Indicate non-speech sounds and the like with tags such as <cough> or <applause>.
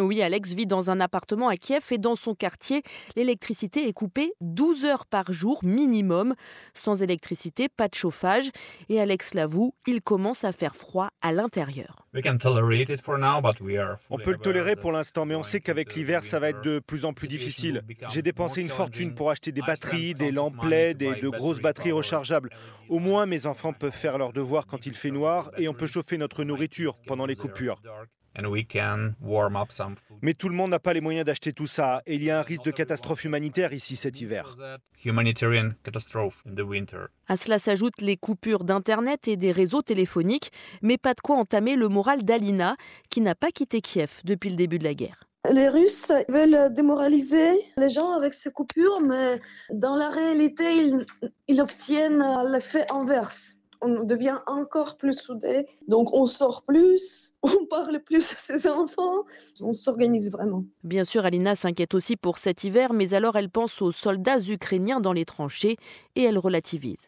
Oui, Alex vit dans un appartement à Kiev et dans son quartier, l'électricité est coupée 12 heures par jour minimum. Sans électricité, pas de chauffage. Et Alex l'avoue, il commence à faire froid à l'intérieur. On peut le tolérer pour l'instant, mais on sait qu'avec l'hiver, ça va être de plus en plus difficile. J'ai dépensé une fortune pour acheter des batteries, des lampes LED et de grosses batteries rechargeables. Au moins, mes enfants peuvent faire leurs devoirs quand il fait noir et on peut chauffer notre nourriture pendant les coupures. Mais tout le monde n'a pas les moyens d'acheter tout ça et il y a un risque de catastrophe humanitaire ici cet hiver. À cela s'ajoutent les coupures d'Internet et des réseaux téléphoniques, mais pas de quoi entamer le moral d'Alina, qui n'a pas quitté Kiev depuis le début de la guerre. Les Russes veulent démoraliser les gens avec ces coupures, mais dans la réalité, ils, ils obtiennent l'effet inverse on devient encore plus soudés. Donc on sort plus, <laughs> on parle plus à ses enfants, on s'organise vraiment. Bien sûr, Alina s'inquiète aussi pour cet hiver, mais alors elle pense aux soldats ukrainiens dans les tranchées et elle relativise.